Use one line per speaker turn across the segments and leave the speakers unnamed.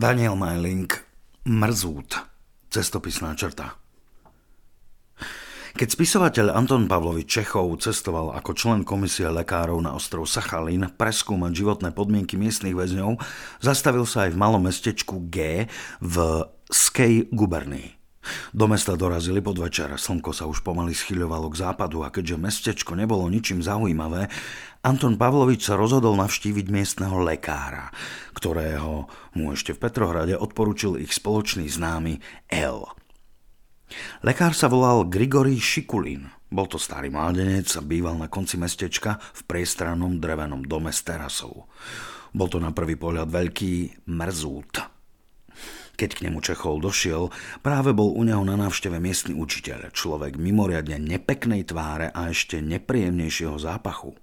Daniel Majling, Mrzút, cestopisná črta. Keď spisovateľ Anton Pavlovič Čechov cestoval ako člen komisie lekárov na ostrov Sachalín preskúmať životné podmienky miestnych väzňov, zastavil sa aj v malom mestečku G v Skej gubernii. Do mesta dorazili podvečer, slnko sa už pomaly schyľovalo k západu a keďže mestečko nebolo ničím zaujímavé, Anton Pavlovič sa rozhodol navštíviť miestneho lekára, ktorého mu ešte v Petrohrade odporučil ich spoločný známy L. Lekár sa volal Grigory Šikulín. Bol to starý mládenec a býval na konci mestečka v priestrannom drevenom dome s terasou. Bol to na prvý pohľad veľký mrzút. Keď k nemu Čechov došiel, práve bol u neho na návšteve miestny učiteľ, človek mimoriadne nepeknej tváre a ešte nepríjemnejšieho zápachu.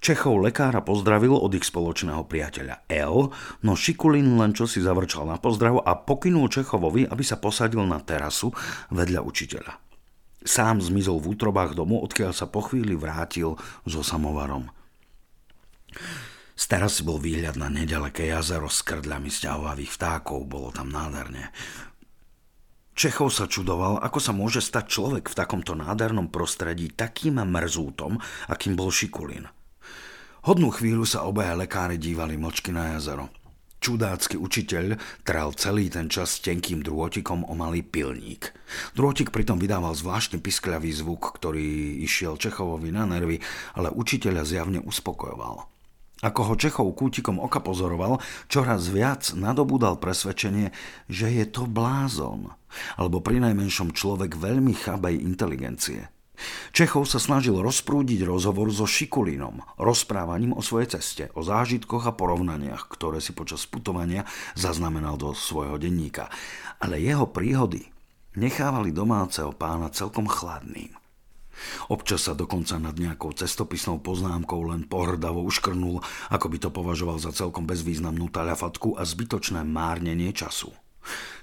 Čechov lekára pozdravil od ich spoločného priateľa L, no Šikulin len čo si zavrčal na pozdrav a pokynul Čechovovi, aby sa posadil na terasu vedľa učiteľa. Sám zmizol v útrobách domu, odkiaľ sa po chvíli vrátil so samovarom. Z terasy bol výhľad na nedaleké jazero s krdľami sťahovavých vtákov, bolo tam nádherne. Čechov sa čudoval, ako sa môže stať človek v takomto nádhernom prostredí takým mrzútom, akým bol Šikulín. Hodnú chvíľu sa obaja lekári dívali mlčky na jazero. Čudácky učiteľ tral celý ten čas tenkým drôtikom o malý pilník. Drôtik pritom vydával zvláštny piskľavý zvuk, ktorý išiel Čechovovi na nervy, ale učiteľa zjavne uspokojoval. Ako ho Čechov kútikom oka pozoroval, čoraz viac nadobúdal presvedčenie, že je to blázon, alebo pri najmenšom človek veľmi chabej inteligencie. Čechov sa snažil rozprúdiť rozhovor so Šikulínom, rozprávaním o svojej ceste, o zážitkoch a porovnaniach, ktoré si počas putovania zaznamenal do svojho denníka. Ale jeho príhody nechávali domáceho pána celkom chladným. Občas sa dokonca nad nejakou cestopisnou poznámkou len pohrdavo uškrnul, ako by to považoval za celkom bezvýznamnú taľafatku a zbytočné márnenie času.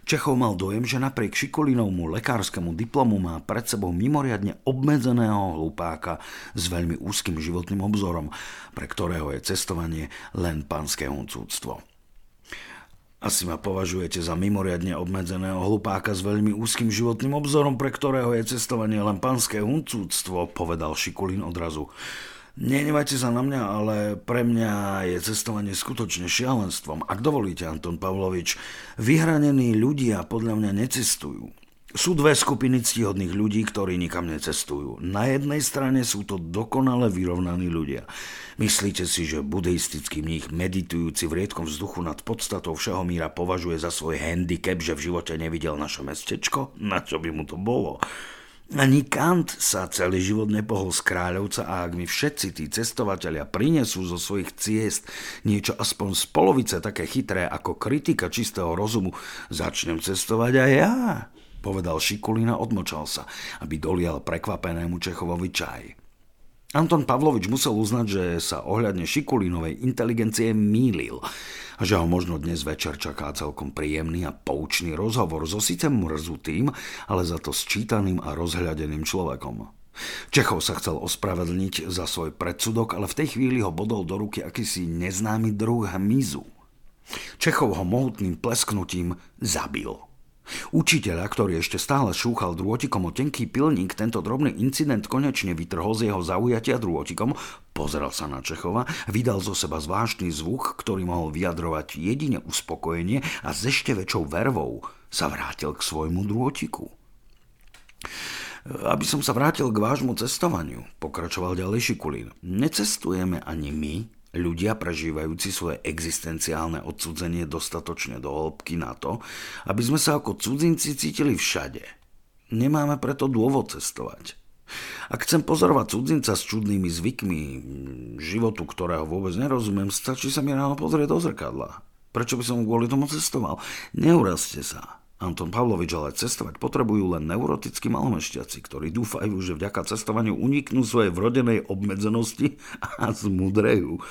Čechov mal dojem, že napriek Šikolinovmu lekárskému diplomu má pred sebou mimoriadne obmedzeného hlupáka s veľmi úzkým životným obzorom, pre ktorého je cestovanie len pánske huncúctvo. Asi ma považujete za mimoriadne obmedzeného hlupáka s veľmi úzkým životným obzorom, pre ktorého je cestovanie len panské huncúctvo, povedal Šikulín odrazu. Nenevajte sa na mňa, ale pre mňa je cestovanie skutočne šialenstvom. Ak dovolíte, Anton Pavlovič, vyhranení ľudia podľa mňa necestujú. Sú dve skupiny ctihodných ľudí, ktorí nikam necestujú. Na jednej strane sú to dokonale vyrovnaní ľudia. Myslíte si, že buddhistický mních meditujúci v riedkom vzduchu nad podstatou všeho míra považuje za svoj handicap, že v živote nevidel naše mestečko? Na čo by mu to bolo? Ani Kant sa celý život nepohol z kráľovca a ak mi všetci tí cestovatelia prinesú zo svojich ciest niečo aspoň z polovice také chytré ako kritika čistého rozumu, začnem cestovať aj ja povedal Šikulina odmočal sa, aby dolial prekvapenému Čechovovi čaj. Anton Pavlovič musel uznať, že sa ohľadne Šikulinovej inteligencie mýlil a že ho možno dnes večer čaká celkom príjemný a poučný rozhovor so síce mrzutým, ale za to sčítaným a rozhľadeným človekom. Čechov sa chcel ospravedlniť za svoj predsudok, ale v tej chvíli ho bodol do ruky akýsi neznámy druh hmyzu. Čechov ho mohutným plesknutím zabil. Učiteľa, ktorý ešte stále šúchal drôtikom o tenký pilník, tento drobný incident konečne vytrhol z jeho zaujatia drôtikom, pozrel sa na Čechova, vydal zo seba zvláštny zvuk, ktorý mohol vyjadrovať jedine uspokojenie a s ešte väčšou vervou sa vrátil k svojmu drôtiku. Aby som sa vrátil k vášmu cestovaniu, pokračoval ďalej Šikulín. Necestujeme ani my, ľudia prežívajúci svoje existenciálne odsudzenie dostatočne do hĺbky na to, aby sme sa ako cudzinci cítili všade. Nemáme preto dôvod cestovať. Ak chcem pozorovať cudzinca s čudnými zvykmi, životu, ktorého vôbec nerozumiem, stačí sa mi ráno pozrieť do zrkadla. Prečo by som kvôli tomu cestoval? Neurazte sa. Anton Pavlovič, ale cestovať potrebujú len neurotickí malomešťaci, ktorí dúfajú, že vďaka cestovaniu uniknú svojej vrodenej obmedzenosti a zmudrejú.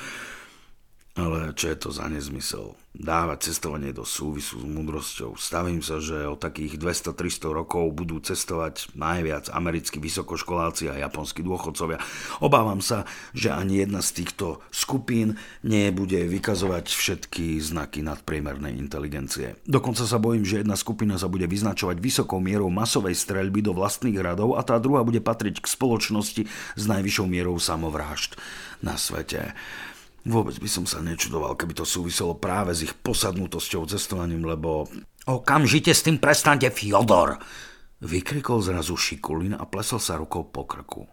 Ale čo je to za nezmysel? Dávať cestovanie do súvisu s múdrosťou. Stavím sa, že o takých 200-300 rokov budú cestovať najviac americkí vysokoškoláci a japonskí dôchodcovia. Obávam sa, že ani jedna z týchto skupín nebude vykazovať všetky znaky nadpriemernej inteligencie. Dokonca sa bojím, že jedna skupina sa bude vyznačovať vysokou mierou masovej streľby do vlastných radov a tá druhá bude patriť k spoločnosti s najvyššou mierou samovrážd na svete. Vôbec by som sa nečudoval, keby to súviselo práve s ich posadnutosťou cestovaním, lebo... Okamžite s tým prestante, Fyodor! Vykrikol zrazu Šikulin a plesol sa rukou po krku.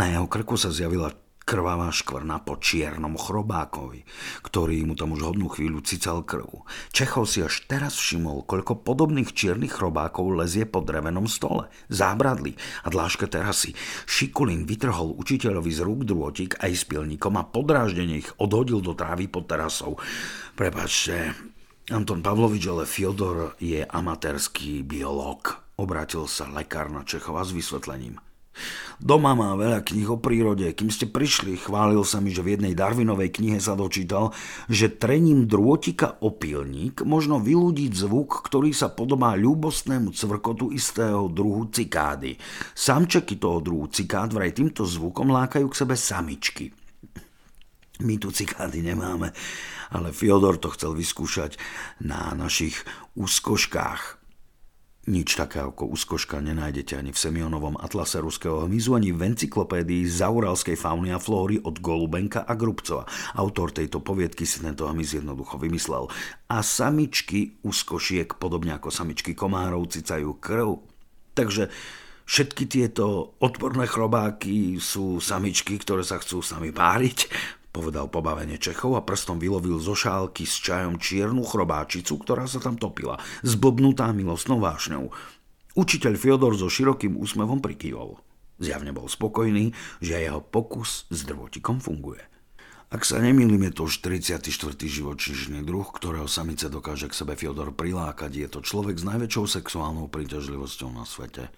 Na jeho krku sa zjavila krvavá škvrna po čiernom chrobákovi, ktorý mu tam už hodnú chvíľu cical krv. Čechov si až teraz všimol, koľko podobných čiernych chrobákov lezie po drevenom stole, zábradli a dláške terasy. Šikulín vytrhol učiteľovi z rúk drôtik aj s pilníkom a podráždenie ich odhodil do trávy pod terasou. Prepačte, Anton Pavlovič, ale Fiodor je amatérský biológ. Obrátil sa lekár na Čechova s vysvetlením. Doma má veľa kníh o prírode. Kým ste prišli, chválil sa mi, že v jednej Darwinovej knihe sa dočítal, že trením drôtika o pilník možno vylúdiť zvuk, ktorý sa podobá ľúbostnému cvrkotu istého druhu cikády. Samčeky toho druhu cikád vraj týmto zvukom lákajú k sebe samičky. My tu cikády nemáme, ale Fyodor to chcel vyskúšať na našich úskoškách. Nič také ako úskoška nenájdete ani v Semionovom atlase ruského hmyzu, ani v encyklopédii zauralskej fauny a flóry od Golubenka a Grubcova. Autor tejto poviedky si tento hmyz jednoducho vymyslel. A samičky úskošiek, podobne ako samičky komárov, cicajú krv. Takže všetky tieto odporné chrobáky sú samičky, ktoré sa chcú s nami páriť povedal pobavene Čechov a prstom vylovil zo šálky s čajom čiernu chrobáčicu, ktorá sa tam topila, zblbnutá milostnou vášňou. Učiteľ Fyodor so širokým úsmevom prikývol. Zjavne bol spokojný, že jeho pokus s drvotikom funguje. Ak sa nemýlim, je to už 34. živočíšny druh, ktorého samice dokáže k sebe Fyodor prilákať. Je to človek s najväčšou sexuálnou príťažlivosťou na svete.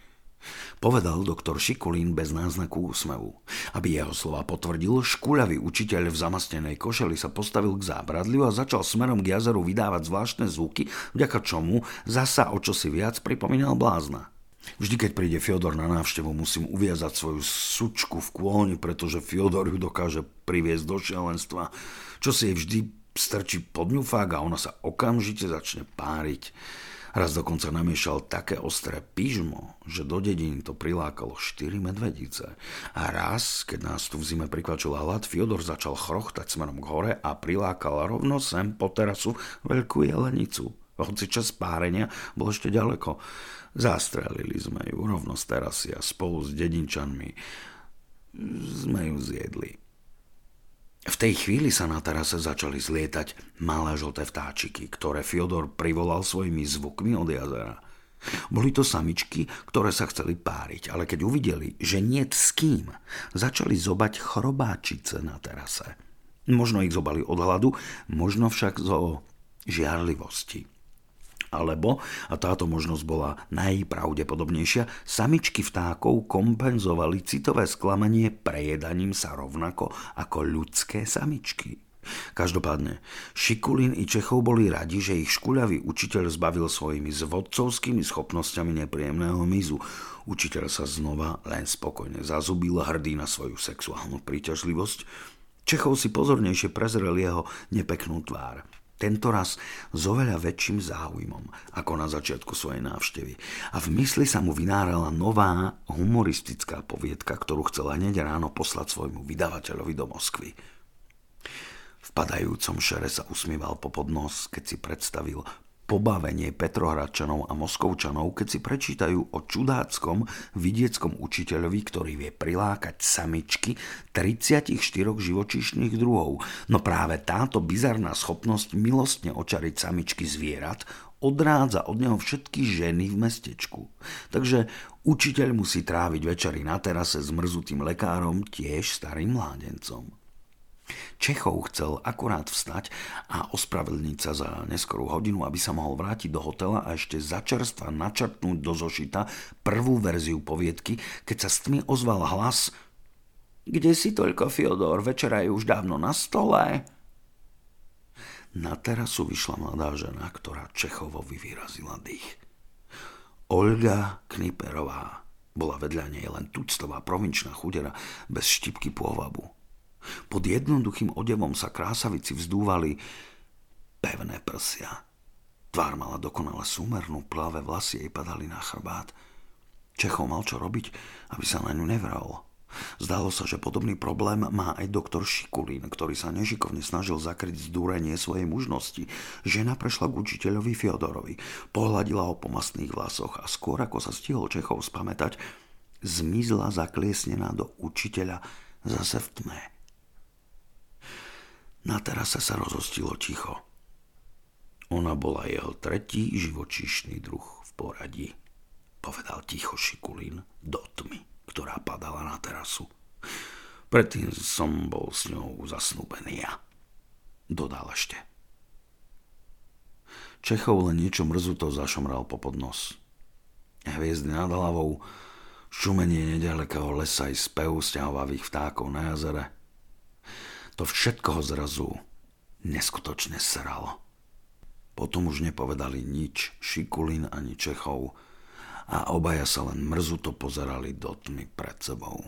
Povedal doktor Šikulín bez náznaku úsmevu. Aby jeho slova potvrdil, škuľavý učiteľ v zamastenej košeli sa postavil k zábradliu a začal smerom k jazeru vydávať zvláštne zvuky, vďaka čomu zasa o čosi viac pripomínal blázna. Vždy, keď príde Fiodor na návštevu, musím uviazať svoju sučku v kôlni, pretože Fiodor ju dokáže priviesť do šialenstva, čo si jej vždy strčí pod ňufák a ona sa okamžite začne páriť. Raz dokonca namiešal také ostré pyžmo, že do dediny to prilákalo štyri medvedice. A raz, keď nás tu v zime prikvačila hlad, Fiodor začal chrochtať smerom k hore a prilákal rovno sem po terasu veľkú jelenicu. Hoci čas párenia bol ešte ďaleko. Zastrelili sme ju rovno z terasy a spolu s dedinčanmi sme ju zjedli. V tej chvíli sa na terase začali zlietať malé žlté vtáčiky, ktoré Fyodor privolal svojimi zvukmi od jazera. Boli to samičky, ktoré sa chceli páriť, ale keď uvideli, že nie s kým, začali zobať chrobáčice na terase. Možno ich zobali od hladu, možno však zo žiarlivosti. Alebo, a táto možnosť bola najpravdepodobnejšia, samičky vtákov kompenzovali citové sklamanie prejedaním sa rovnako ako ľudské samičky. Každopádne, Šikulín i Čechov boli radi, že ich škuľavý učiteľ zbavil svojimi zvodcovskými schopnosťami nepríjemného mizu. Učiteľ sa znova len spokojne zazubil hrdý na svoju sexuálnu príťažlivosť. Čechov si pozornejšie prezrel jeho nepeknú tvár. Tento raz s oveľa väčším záujmom ako na začiatku svojej návštevy. A v mysli sa mu vynárala nová humoristická poviedka, ktorú chcela hneď ráno poslať svojmu vydavateľovi do Moskvy. V padajúcom šere sa usmieval po podnos, keď si predstavil pobavenie Petrohradčanov a Moskovčanov, keď si prečítajú o čudáckom vidieckom učiteľovi, ktorý vie prilákať samičky 34 živočíšnych druhov. No práve táto bizarná schopnosť milostne očariť samičky zvierat odrádza od neho všetky ženy v mestečku. Takže učiteľ musí tráviť večery na terase s mrzutým lekárom, tiež starým mládencom. Čechov chcel akurát vstať a ospravedlniť sa za neskorú hodinu, aby sa mohol vrátiť do hotela a ešte začerstva načrtnúť do zošita prvú verziu poviedky, keď sa s tmy ozval hlas Kde si toľko, Fyodor? Večera je už dávno na stole. Na terasu vyšla mladá žena, ktorá Čechovovi vyrazila dých. Olga Kniperová bola vedľa nej len tuctová provinčná chudera bez štipky pôvabu. Pod jednoduchým odevom sa krásavici vzdúvali pevné prsia. Tvár mala dokonale súmernú, plavé vlasy jej padali na chrbát. Čechov mal čo robiť, aby sa na ňu nevral. Zdalo sa, že podobný problém má aj doktor Šikulín, ktorý sa nežikovne snažil zakryť zdúrenie svojej mužnosti. Žena prešla k učiteľovi Fiodorovi, pohľadila ho po mastných vlasoch a skôr ako sa stihol Čechov spamätať, zmizla zakliesnená do učiteľa zase v tme. Na terase sa rozostilo ticho. Ona bola jeho tretí živočíšny druh v poradí, povedal ticho Šikulín do tmy ktorá padala na terasu. Predtým som bol s ňou zasnúbený ja. Dodal ešte. Čechov len niečo mrzuto zašomral po podnos. Hviezdy nad hlavou, šumenie nedalekého lesa i spev stiahovavých vtákov na jazere. To všetko ho zrazu neskutočne sralo. Potom už nepovedali nič Šikulin ani Čechov, a obaja sa len mrzuto pozerali do tmy pred sebou.